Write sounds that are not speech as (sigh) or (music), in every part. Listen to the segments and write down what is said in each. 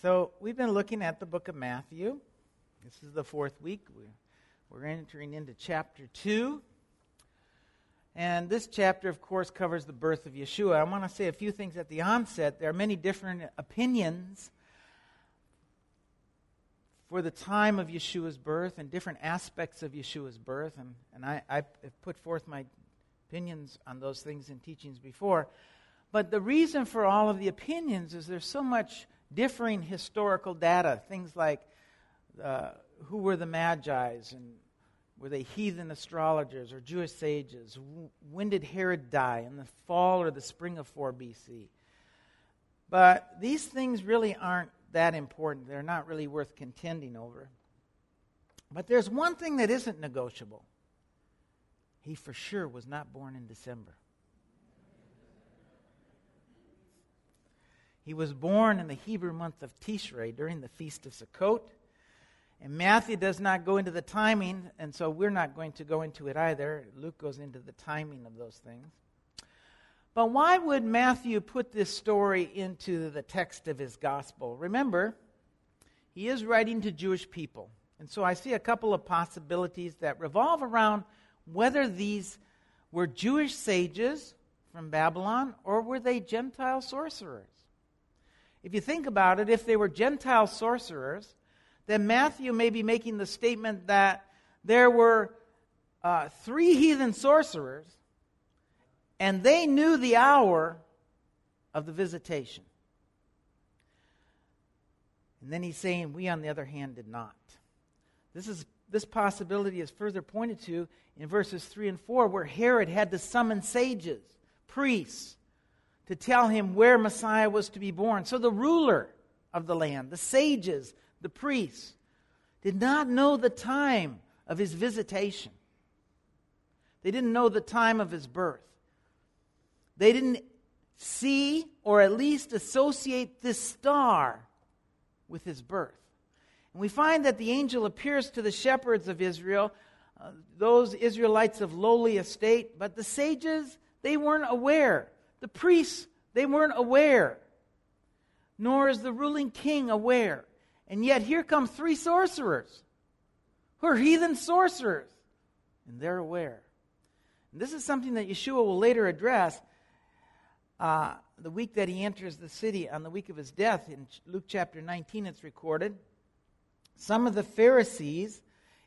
So, we've been looking at the book of Matthew. This is the fourth week. We're entering into chapter 2. And this chapter, of course, covers the birth of Yeshua. I want to say a few things at the onset. There are many different opinions for the time of Yeshua's birth and different aspects of Yeshua's birth. And, and I, I have put forth my opinions on those things in teachings before. But the reason for all of the opinions is there's so much differing historical data. Things like uh, who were the Magi's and were they heathen astrologers or Jewish sages? When did Herod die? In the fall or the spring of 4 BC? But these things really aren't that important. They're not really worth contending over. But there's one thing that isn't negotiable. He for sure was not born in December. He was born in the Hebrew month of Tishrei during the feast of Sukkot. And Matthew does not go into the timing, and so we're not going to go into it either. Luke goes into the timing of those things. But why would Matthew put this story into the text of his gospel? Remember, he is writing to Jewish people. And so I see a couple of possibilities that revolve around whether these were Jewish sages from Babylon or were they Gentile sorcerers. If you think about it, if they were Gentile sorcerers, then Matthew may be making the statement that there were uh, three heathen sorcerers, and they knew the hour of the visitation. And then he's saying, We, on the other hand, did not. This, is, this possibility is further pointed to in verses 3 and 4, where Herod had to summon sages, priests, to tell him where Messiah was to be born. So the ruler of the land, the sages, the priests, did not know the time of his visitation. They didn't know the time of his birth. They didn't see or at least associate this star with his birth. And we find that the angel appears to the shepherds of Israel, uh, those Israelites of lowly estate, but the sages, they weren't aware the priests, they weren't aware, nor is the ruling king aware. And yet here come three sorcerers who are heathen sorcerers, and they're aware. And this is something that Yeshua will later address uh, the week that he enters the city on the week of his death. In Luke chapter 19, it's recorded. Some of the Pharisees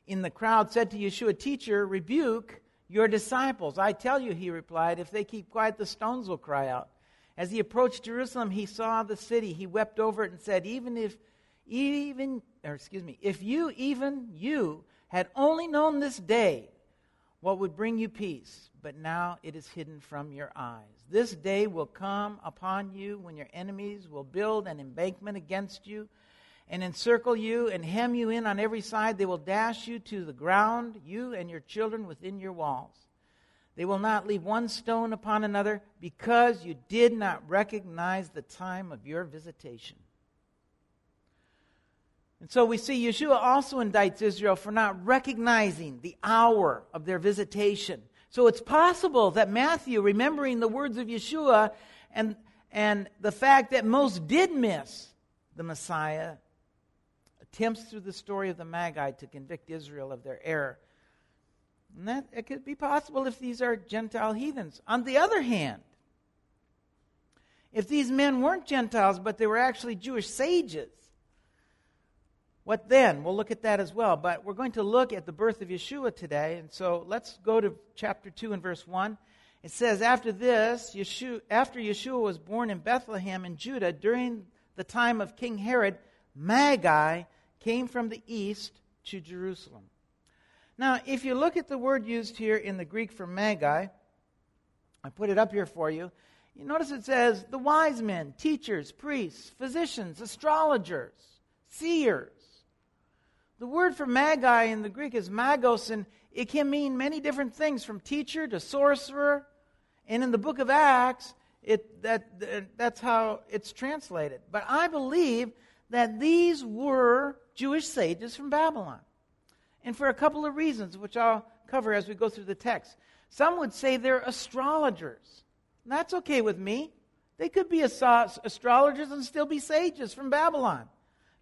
in the crowd said to Yeshua, Teacher, rebuke your disciples. I tell you, he replied, if they keep quiet, the stones will cry out. As he approached Jerusalem, he saw the city. He wept over it and said, Even if, even, or excuse me, if you, even you, had only known this day what would bring you peace, but now it is hidden from your eyes. This day will come upon you when your enemies will build an embankment against you and encircle you and hem you in on every side. They will dash you to the ground, you and your children within your walls. They will not leave one stone upon another because you did not recognize the time of your visitation. And so we see Yeshua also indicts Israel for not recognizing the hour of their visitation. So it's possible that Matthew, remembering the words of Yeshua and, and the fact that most did miss the Messiah, attempts through the story of the Magi to convict Israel of their error. And that it could be possible if these are Gentile heathens. On the other hand, if these men weren't Gentiles, but they were actually Jewish sages, what then? We'll look at that as well. But we're going to look at the birth of Yeshua today. And so let's go to chapter 2 and verse 1. It says, After this, Yeshua, after Yeshua was born in Bethlehem in Judah during the time of King Herod, Magi came from the east to Jerusalem. Now, if you look at the word used here in the Greek for magi, I put it up here for you. You notice it says the wise men, teachers, priests, physicians, astrologers, seers. The word for magi in the Greek is magos, and it can mean many different things from teacher to sorcerer. And in the book of Acts, it, that, that's how it's translated. But I believe that these were Jewish sages from Babylon. And for a couple of reasons, which I'll cover as we go through the text. Some would say they're astrologers. And that's okay with me. They could be astrologers and still be sages from Babylon.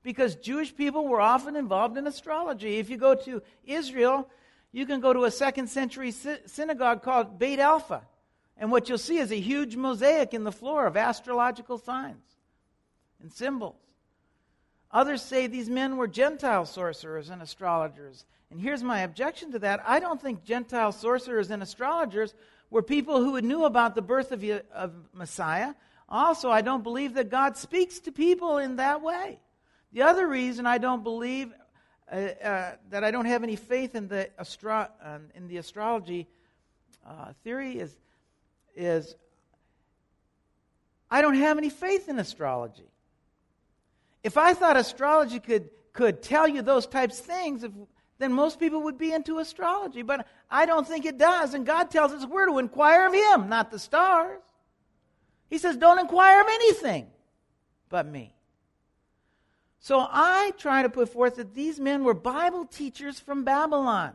because Jewish people were often involved in astrology. If you go to Israel, you can go to a second century synagogue called Beit Alpha. And what you'll see is a huge mosaic in the floor of astrological signs and symbols. Others say these men were Gentile sorcerers and astrologers. And here's my objection to that I don't think Gentile sorcerers and astrologers were people who knew about the birth of, of Messiah. Also, I don't believe that God speaks to people in that way. The other reason I don't believe uh, uh, that I don't have any faith in the, astro- uh, in the astrology uh, theory is, is I don't have any faith in astrology. If I thought astrology could, could tell you those types of things, if, then most people would be into astrology. But I don't think it does. And God tells us we're to inquire of Him, not the stars. He says, don't inquire of anything but me. So I try to put forth that these men were Bible teachers from Babylon.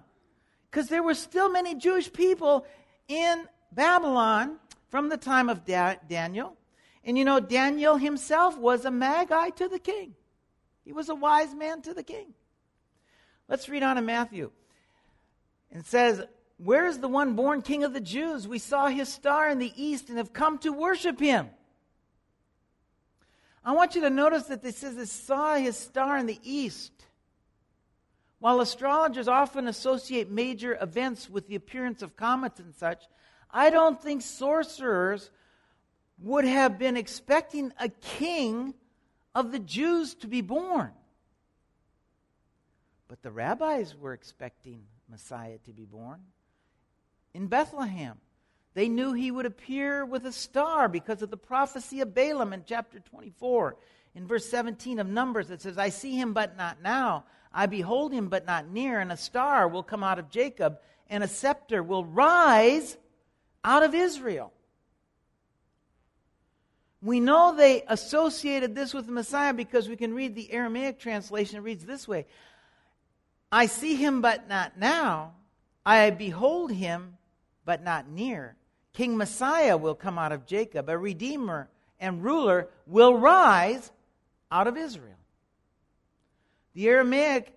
Because there were still many Jewish people in Babylon from the time of da- Daniel. And you know, Daniel himself was a magi to the king, he was a wise man to the king. Let's read on in Matthew. It says, Where is the one born king of the Jews? We saw his star in the east and have come to worship him. I want you to notice that it says they saw his star in the east. While astrologers often associate major events with the appearance of comets and such, I don't think sorcerers would have been expecting a king of the Jews to be born. But the rabbis were expecting Messiah to be born in Bethlehem. They knew he would appear with a star because of the prophecy of Balaam in chapter 24. In verse 17 of Numbers, it says, I see him, but not now. I behold him, but not near. And a star will come out of Jacob, and a scepter will rise out of Israel. We know they associated this with the Messiah because we can read the Aramaic translation. It reads this way I see him, but not now. I behold him, but not near. King Messiah will come out of Jacob, a redeemer and ruler will rise out of Israel. The Aramaic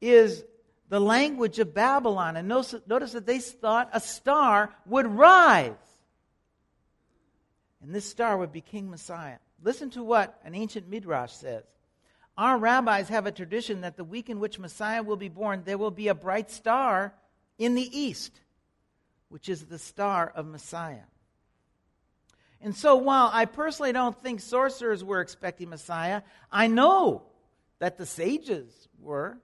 is the language of Babylon. And notice that they thought a star would rise. And this star would be King Messiah. Listen to what an ancient Midrash says. Our rabbis have a tradition that the week in which Messiah will be born, there will be a bright star in the east which is the star of Messiah. And so, while I personally don't think sorcerers were expecting Messiah, I know that the sages were.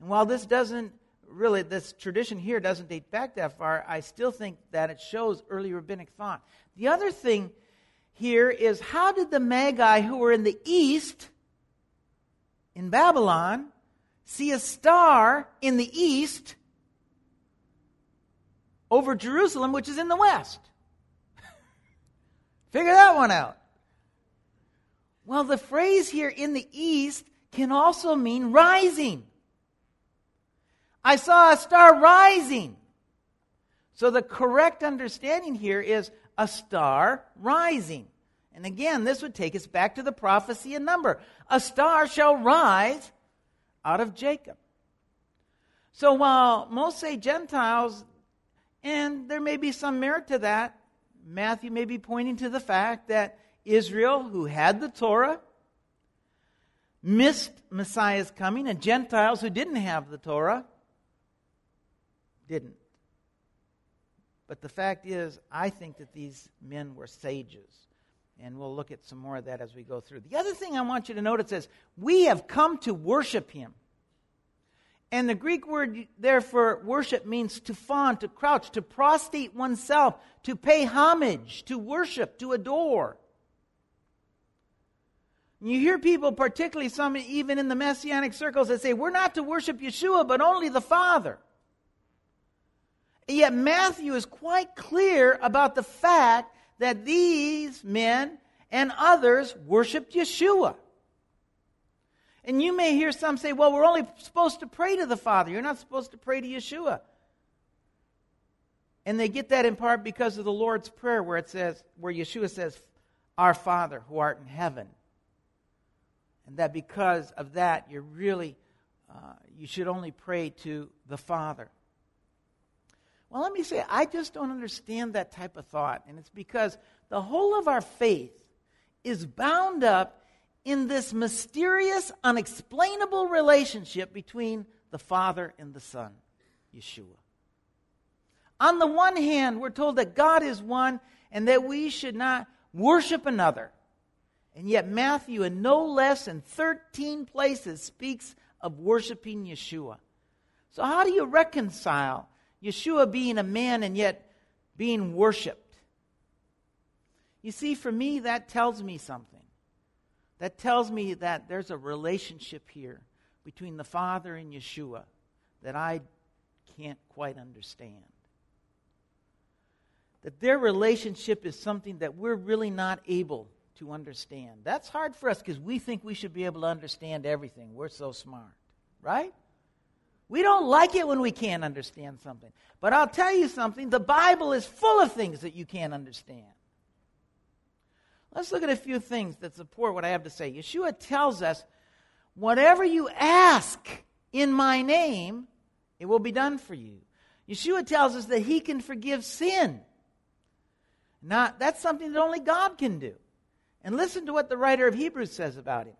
And while this doesn't really, this tradition here doesn't date back that far, I still think that it shows early rabbinic thought. The other thing here is how did the Magi who were in the east, in Babylon, see a star in the east over Jerusalem, which is in the west. (laughs) Figure that one out. Well, the phrase here in the east can also mean rising. I saw a star rising. So the correct understanding here is a star rising. And again, this would take us back to the prophecy in number. A star shall rise out of Jacob. So while most say Gentiles, and there may be some merit to that. Matthew may be pointing to the fact that Israel, who had the Torah, missed Messiah's coming, and Gentiles who didn't have the Torah didn't. But the fact is, I think that these men were sages. And we'll look at some more of that as we go through. The other thing I want you to notice is we have come to worship him. And the Greek word there for worship means to fawn, to crouch, to prostrate oneself, to pay homage, to worship, to adore. You hear people, particularly some even in the messianic circles, that say, We're not to worship Yeshua, but only the Father. Yet Matthew is quite clear about the fact that these men and others worshiped Yeshua. And you may hear some say, well, we're only supposed to pray to the Father. You're not supposed to pray to Yeshua. And they get that in part because of the Lord's Prayer, where it says, where Yeshua says, Our Father who art in heaven. and that because of that, you're really, uh, you should only pray to the Father. Well, let me say, I just don't understand that type of thought. And it's because the whole of our faith is bound up in this mysterious, unexplainable relationship between the Father and the Son, Yeshua. On the one hand, we're told that God is one and that we should not worship another. And yet, Matthew, in no less than 13 places, speaks of worshiping Yeshua. So, how do you reconcile Yeshua being a man and yet being worshiped? You see, for me, that tells me something. That tells me that there's a relationship here between the Father and Yeshua that I can't quite understand. That their relationship is something that we're really not able to understand. That's hard for us because we think we should be able to understand everything. We're so smart, right? We don't like it when we can't understand something. But I'll tell you something the Bible is full of things that you can't understand. Let's look at a few things that support what I have to say. Yeshua tells us whatever you ask in my name, it will be done for you. Yeshua tells us that he can forgive sin. Not, that's something that only God can do. And listen to what the writer of Hebrews says about him.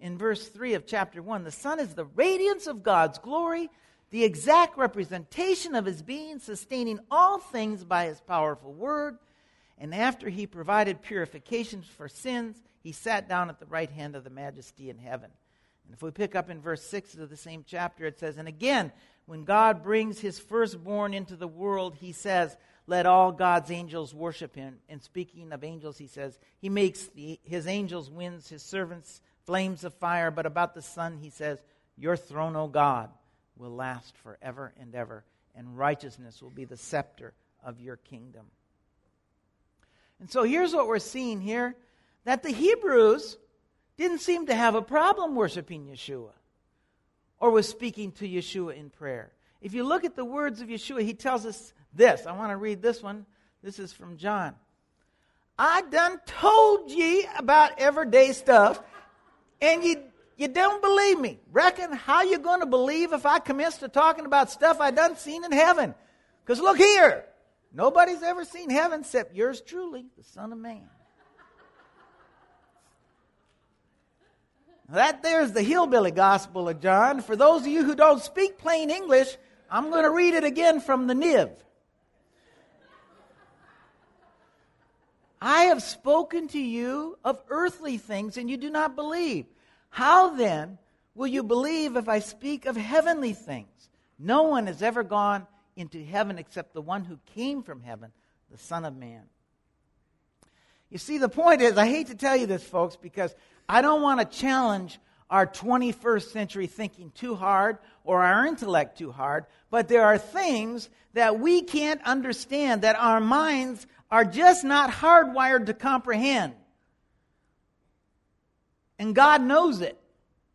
In verse 3 of chapter 1, the Son is the radiance of God's glory, the exact representation of his being, sustaining all things by his powerful word. And after he provided purifications for sins, he sat down at the right hand of the majesty in heaven. And if we pick up in verse 6 of the same chapter, it says, And again, when God brings his firstborn into the world, he says, Let all God's angels worship him. And speaking of angels, he says, He makes the, his angels winds, his servants flames of fire. But about the Son, he says, Your throne, O God, will last forever and ever, and righteousness will be the scepter of your kingdom. And so here's what we're seeing here that the Hebrews didn't seem to have a problem worshiping Yeshua or was speaking to Yeshua in prayer. If you look at the words of Yeshua, he tells us this. I want to read this one. This is from John. I done told ye about everyday stuff, and you you don't believe me. Reckon how you're going to believe if I commence to talking about stuff I done seen in heaven? Because look here, Nobody's ever seen heaven except yours truly, the Son of Man. That there's the hillbilly gospel of John. For those of you who don't speak plain English, I'm going to read it again from the NIV. I have spoken to you of earthly things, and you do not believe. How then will you believe if I speak of heavenly things? No one has ever gone into heaven except the one who came from heaven, the Son of Man. You see, the point is, I hate to tell you this, folks, because I don't want to challenge our 21st century thinking too hard or our intellect too hard, but there are things that we can't understand, that our minds are just not hardwired to comprehend. And God knows it.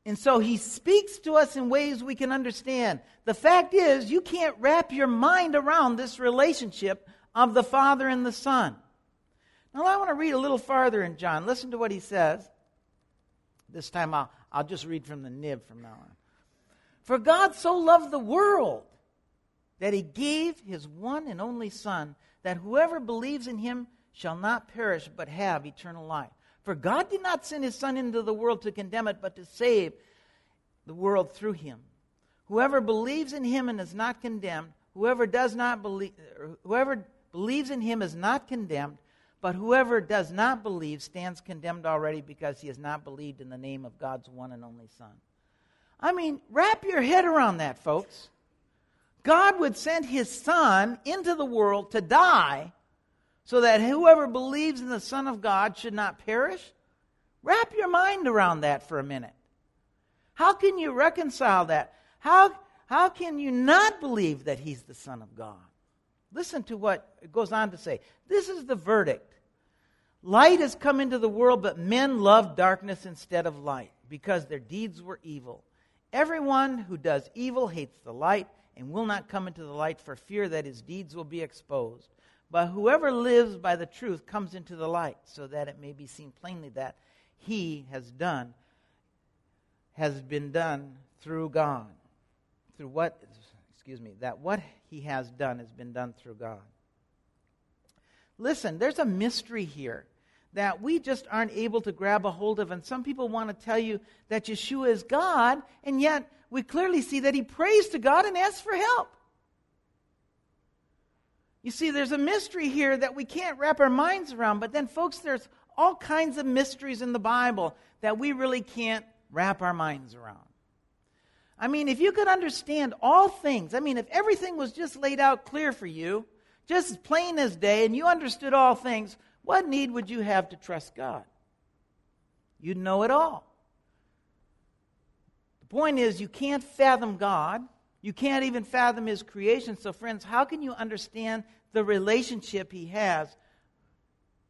And so he speaks to us in ways we can understand. The fact is, you can't wrap your mind around this relationship of the Father and the Son. Now, I want to read a little farther in John. Listen to what he says. This time I'll, I'll just read from the NIV from now on. For God so loved the world that he gave his one and only Son, that whoever believes in him shall not perish but have eternal life. For God did not send his Son into the world to condemn it, but to save the world through him. Whoever believes in him and is not condemned, whoever does not believe, er, whoever believes in him is not condemned, but whoever does not believe stands condemned already because he has not believed in the name of God's one and only Son. I mean, wrap your head around that, folks. God would send his Son into the world to die so that whoever believes in the Son of God should not perish? Wrap your mind around that for a minute. How can you reconcile that? How, how can you not believe that he's the Son of God? Listen to what it goes on to say. This is the verdict. Light has come into the world, but men love darkness instead of light because their deeds were evil. Everyone who does evil hates the light and will not come into the light for fear that his deeds will be exposed. But whoever lives by the truth comes into the light, so that it may be seen plainly that he has done, has been done through God. Through what, excuse me, that what he has done has been done through God. Listen, there's a mystery here that we just aren't able to grab a hold of. And some people want to tell you that Yeshua is God, and yet we clearly see that he prays to God and asks for help. You see, there's a mystery here that we can't wrap our minds around. But then, folks, there's all kinds of mysteries in the Bible that we really can't wrap our minds around. I mean, if you could understand all things, I mean, if everything was just laid out clear for you, just as plain as day, and you understood all things, what need would you have to trust God? You'd know it all. The point is, you can't fathom God. You can't even fathom His creation. So, friends, how can you understand the relationship He has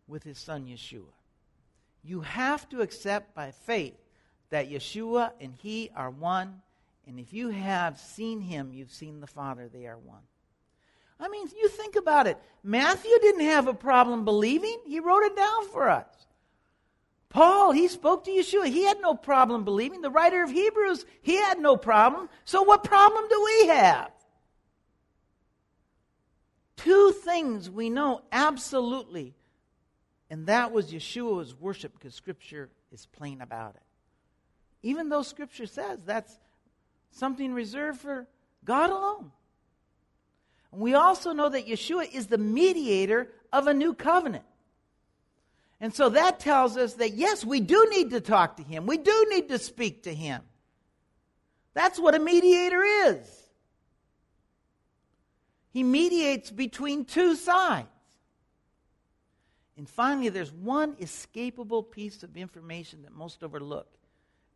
with His Son, Yeshua? You have to accept by faith that Yeshua and He are one. And if you have seen Him, you've seen the Father. They are one. I mean, you think about it. Matthew didn't have a problem believing, he wrote it down for us. Paul, he spoke to Yeshua. He had no problem believing. The writer of Hebrews, he had no problem. So, what problem do we have? Two things we know absolutely, and that was Yeshua's worship because Scripture is plain about it. Even though Scripture says that's something reserved for God alone. And we also know that Yeshua is the mediator of a new covenant. And so that tells us that yes, we do need to talk to him. We do need to speak to him. That's what a mediator is. He mediates between two sides. And finally, there's one escapable piece of information that most overlook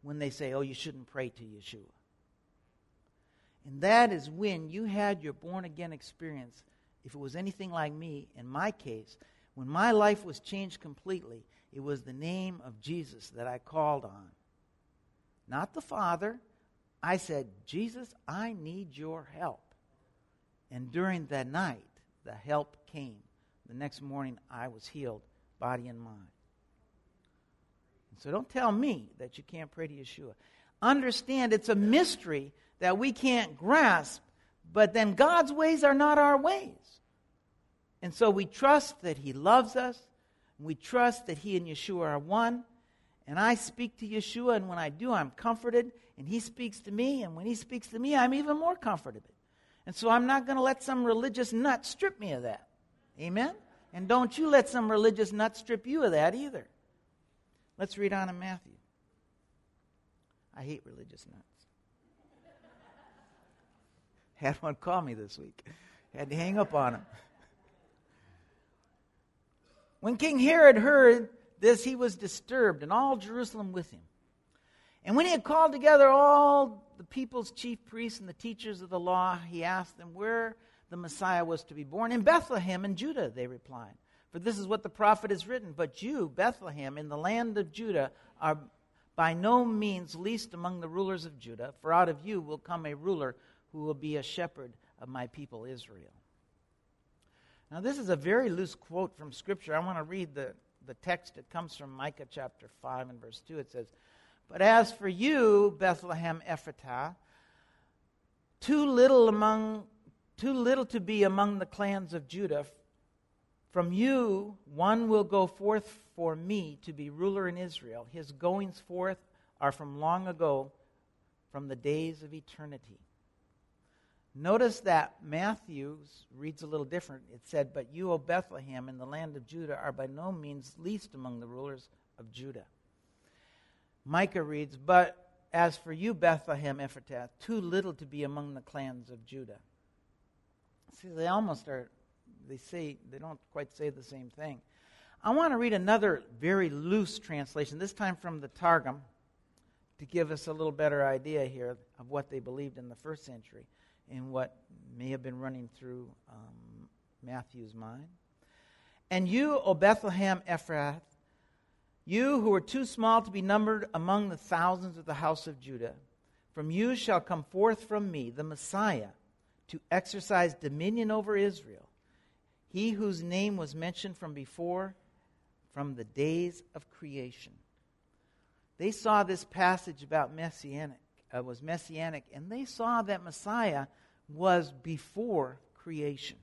when they say, oh, you shouldn't pray to Yeshua. And that is when you had your born again experience. If it was anything like me, in my case, when my life was changed completely, it was the name of Jesus that I called on. Not the Father. I said, Jesus, I need your help. And during that night, the help came. The next morning, I was healed, body and mind. So don't tell me that you can't pray to Yeshua. Understand it's a mystery that we can't grasp, but then God's ways are not our ways. And so we trust that He loves us. We trust that He and Yeshua are one. And I speak to Yeshua, and when I do, I'm comforted. And He speaks to me, and when He speaks to me, I'm even more comforted. And so I'm not going to let some religious nut strip me of that. Amen? And don't you let some religious nut strip you of that either. Let's read on in Matthew. I hate religious nuts. (laughs) Had one call me this week. Had to hang up on him. When King Herod heard this, he was disturbed, and all Jerusalem with him. And when he had called together all the people's chief priests and the teachers of the law, he asked them where the Messiah was to be born. In Bethlehem in Judah, they replied. For this is what the prophet has written. But you, Bethlehem, in the land of Judah, are by no means least among the rulers of Judah, for out of you will come a ruler who will be a shepherd of my people Israel. Now, this is a very loose quote from Scripture. I want to read the, the text. It comes from Micah chapter 5 and verse 2. It says, But as for you, Bethlehem Ephratah, too little among too little to be among the clans of Judah. From you one will go forth for me to be ruler in Israel. His goings forth are from long ago, from the days of eternity. Notice that Matthew reads a little different. It said, But you, O Bethlehem, in the land of Judah, are by no means least among the rulers of Judah. Micah reads, But as for you, Bethlehem Ephratah, too little to be among the clans of Judah. See, they almost are, they say, they don't quite say the same thing. I want to read another very loose translation, this time from the Targum, to give us a little better idea here of what they believed in the first century in what may have been running through um, Matthew's mind. And you, O Bethlehem Ephrath, you who are too small to be numbered among the thousands of the house of Judah, from you shall come forth from me the Messiah to exercise dominion over Israel, he whose name was mentioned from before, from the days of creation. they saw this passage about messianic, uh, was messianic, and they saw that Messiah was before creation.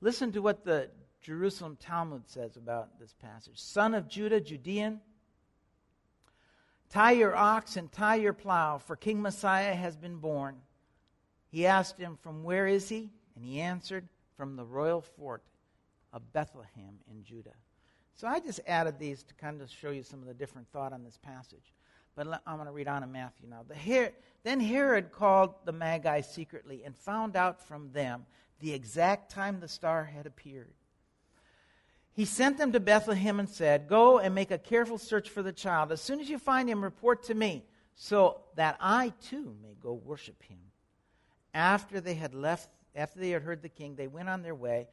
Listen to what the Jerusalem Talmud says about this passage. Son of Judah, Judean, tie your ox and tie your plow, for King Messiah has been born. He asked him, From where is he? And he answered, From the royal fort of Bethlehem in Judah. So I just added these to kind of show you some of the different thought on this passage. But I'm going to read on in Matthew now. The Her- then Herod called the Magi secretly and found out from them the exact time the star had appeared. He sent them to Bethlehem and said, Go and make a careful search for the child. As soon as you find him, report to me, so that I too may go worship him. After they had left, after they had heard the king, they went on their way,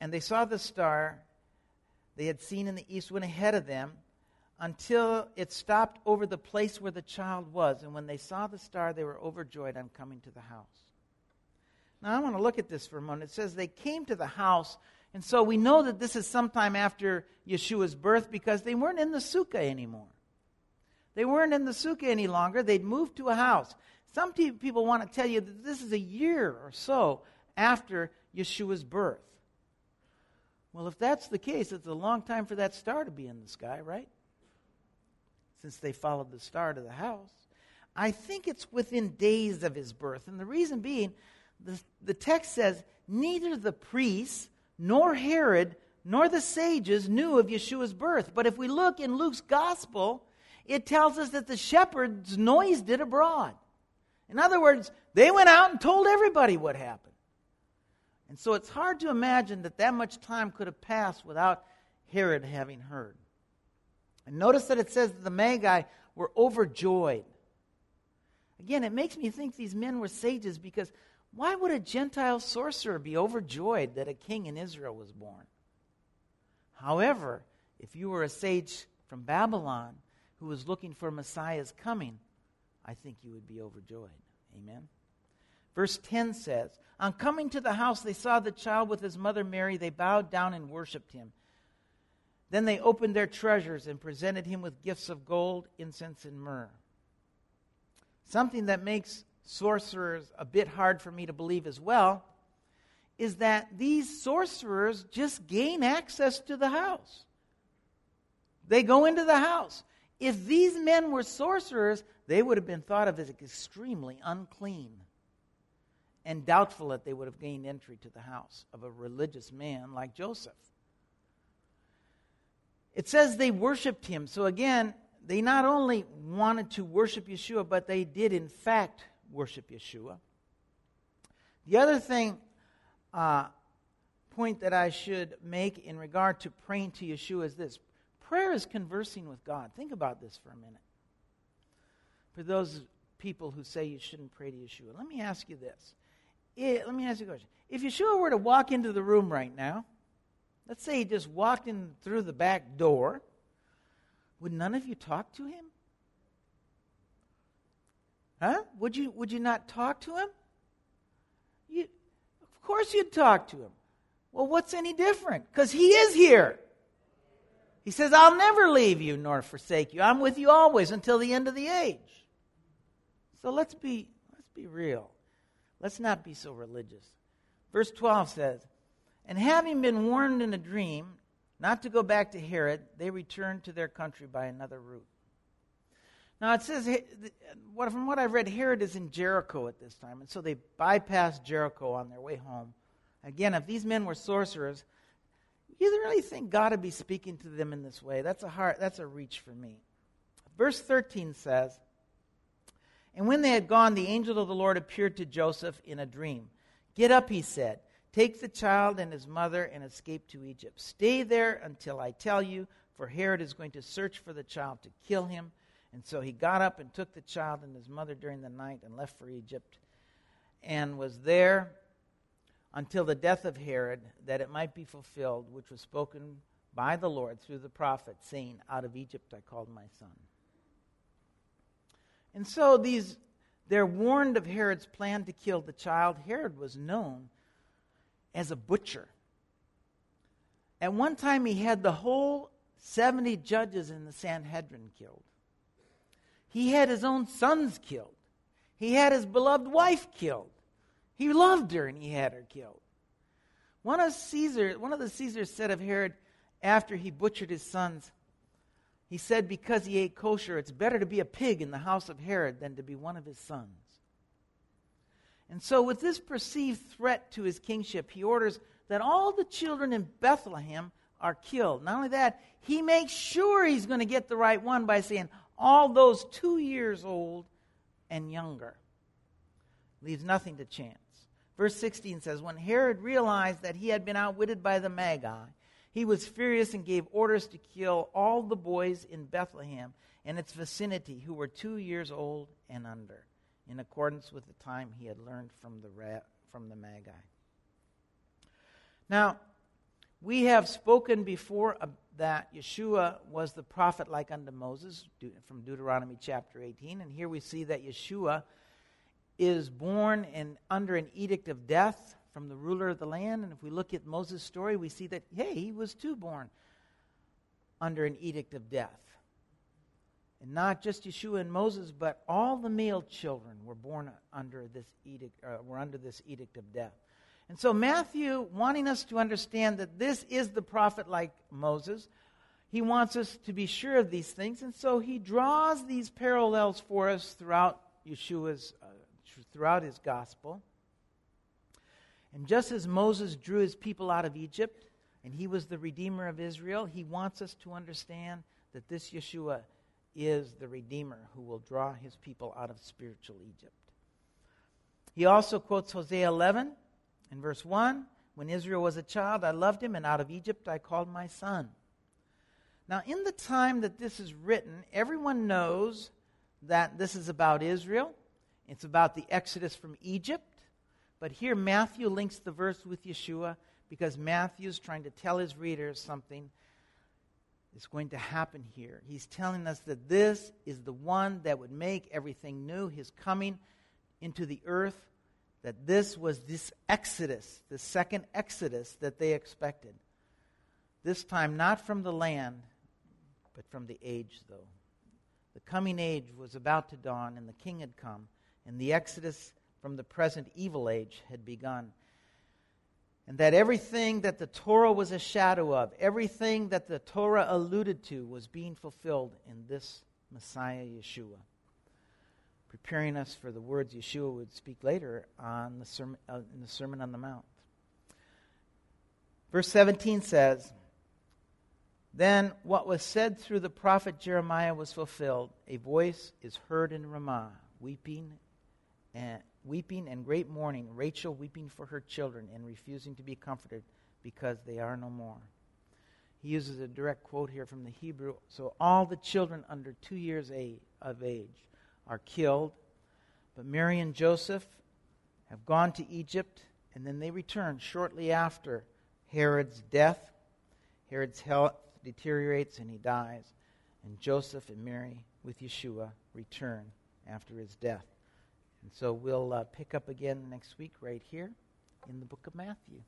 and they saw the star they had seen in the east went ahead of them until it stopped over the place where the child was. And when they saw the star, they were overjoyed on coming to the house. Now, I want to look at this for a moment. It says they came to the house, and so we know that this is sometime after Yeshua's birth because they weren't in the sukkah anymore. They weren't in the sukkah any longer. They'd moved to a house. Some people want to tell you that this is a year or so after Yeshua's birth. Well, if that's the case, it's a long time for that star to be in the sky, right? Since they followed the star to the house. I think it's within days of his birth. And the reason being, the, the text says, neither the priests nor Herod nor the sages knew of Yeshua's birth. But if we look in Luke's gospel, it tells us that the shepherds noised it abroad. In other words, they went out and told everybody what happened. And so it's hard to imagine that that much time could have passed without Herod having heard. And notice that it says that the Magi were overjoyed. Again, it makes me think these men were sages because why would a Gentile sorcerer be overjoyed that a king in Israel was born? However, if you were a sage from Babylon who was looking for Messiah's coming, I think you would be overjoyed. Amen. Verse 10 says, On coming to the house, they saw the child with his mother Mary. They bowed down and worshiped him. Then they opened their treasures and presented him with gifts of gold, incense, and myrrh. Something that makes sorcerers a bit hard for me to believe as well is that these sorcerers just gain access to the house. They go into the house. If these men were sorcerers, they would have been thought of as extremely unclean and doubtful that they would have gained entry to the house of a religious man like Joseph. It says they worshiped him. So again, they not only wanted to worship Yeshua, but they did in fact worship Yeshua. The other thing, uh, point that I should make in regard to praying to Yeshua is this prayer is conversing with God. Think about this for a minute. For those people who say you shouldn't pray to Yeshua, let me ask you this it, let me ask you a question. If Yeshua were to walk into the room right now, let's say he just walked in through the back door, would none of you talk to him? Huh? Would you, would you not talk to him? You, of course you'd talk to him. Well, what's any different? Because he is here. He says, I'll never leave you nor forsake you. I'm with you always until the end of the age. So let's be, let's be real. Let's not be so religious. Verse 12 says, And having been warned in a dream not to go back to Herod, they returned to their country by another route. Now it says, from what I've read, Herod is in Jericho at this time, and so they bypassed Jericho on their way home. Again, if these men were sorcerers, you really think God would be speaking to them in this way? That's a hard, that's a reach for me. Verse 13 says, and when they had gone, the angel of the Lord appeared to Joseph in a dream. Get up, he said. Take the child and his mother and escape to Egypt. Stay there until I tell you, for Herod is going to search for the child to kill him. And so he got up and took the child and his mother during the night and left for Egypt and was there until the death of Herod, that it might be fulfilled, which was spoken by the Lord through the prophet, saying, Out of Egypt I called my son. And so these they're warned of Herod's plan to kill the child. Herod was known as a butcher. At one time, he had the whole 70 judges in the Sanhedrin killed. He had his own sons killed. He had his beloved wife killed. He loved her and he had her killed. One of Caesar, one of the Caesars said of Herod after he butchered his sons, he said because he ate kosher, it's better to be a pig in the house of Herod than to be one of his sons. And so, with this perceived threat to his kingship, he orders that all the children in Bethlehem are killed. Not only that, he makes sure he's going to get the right one by saying, all those two years old and younger. Leaves nothing to chance. Verse 16 says, When Herod realized that he had been outwitted by the Magi, he was furious and gave orders to kill all the boys in Bethlehem and its vicinity who were two years old and under, in accordance with the time he had learned from the, from the Magi. Now, we have spoken before that Yeshua was the prophet like unto Moses from Deuteronomy chapter 18. And here we see that Yeshua is born in, under an edict of death from the ruler of the land. And if we look at Moses' story, we see that, hey, he was too born under an edict of death. And not just Yeshua and Moses, but all the male children were born under this edict, uh, were under this edict of death. And so, Matthew, wanting us to understand that this is the prophet like Moses, he wants us to be sure of these things. And so, he draws these parallels for us throughout Yeshua's, uh, throughout his gospel. And just as Moses drew his people out of Egypt, and he was the redeemer of Israel, he wants us to understand that this Yeshua is the redeemer who will draw his people out of spiritual Egypt. He also quotes Hosea 11 in verse 1, when Israel was a child, I loved him, and out of Egypt I called my son. Now, in the time that this is written, everyone knows that this is about Israel. It's about the exodus from Egypt. But here, Matthew links the verse with Yeshua because Matthew is trying to tell his readers something is going to happen here. He's telling us that this is the one that would make everything new, his coming into the earth that this was this exodus, the second exodus that they expected. This time, not from the land, but from the age, though. The coming age was about to dawn, and the king had come, and the exodus from the present evil age had begun. And that everything that the Torah was a shadow of, everything that the Torah alluded to, was being fulfilled in this Messiah Yeshua preparing us for the words Yeshua would speak later on the sermon, uh, in the Sermon on the Mount. Verse 17 says, Then what was said through the prophet Jeremiah was fulfilled. A voice is heard in Ramah, weeping and weeping and great mourning, Rachel weeping for her children and refusing to be comforted because they are no more. He uses a direct quote here from the Hebrew. So all the children under two years of age are killed. But Mary and Joseph have gone to Egypt, and then they return shortly after Herod's death. Herod's health deteriorates and he dies. And Joseph and Mary, with Yeshua, return after his death. And so we'll uh, pick up again next week right here in the book of Matthew.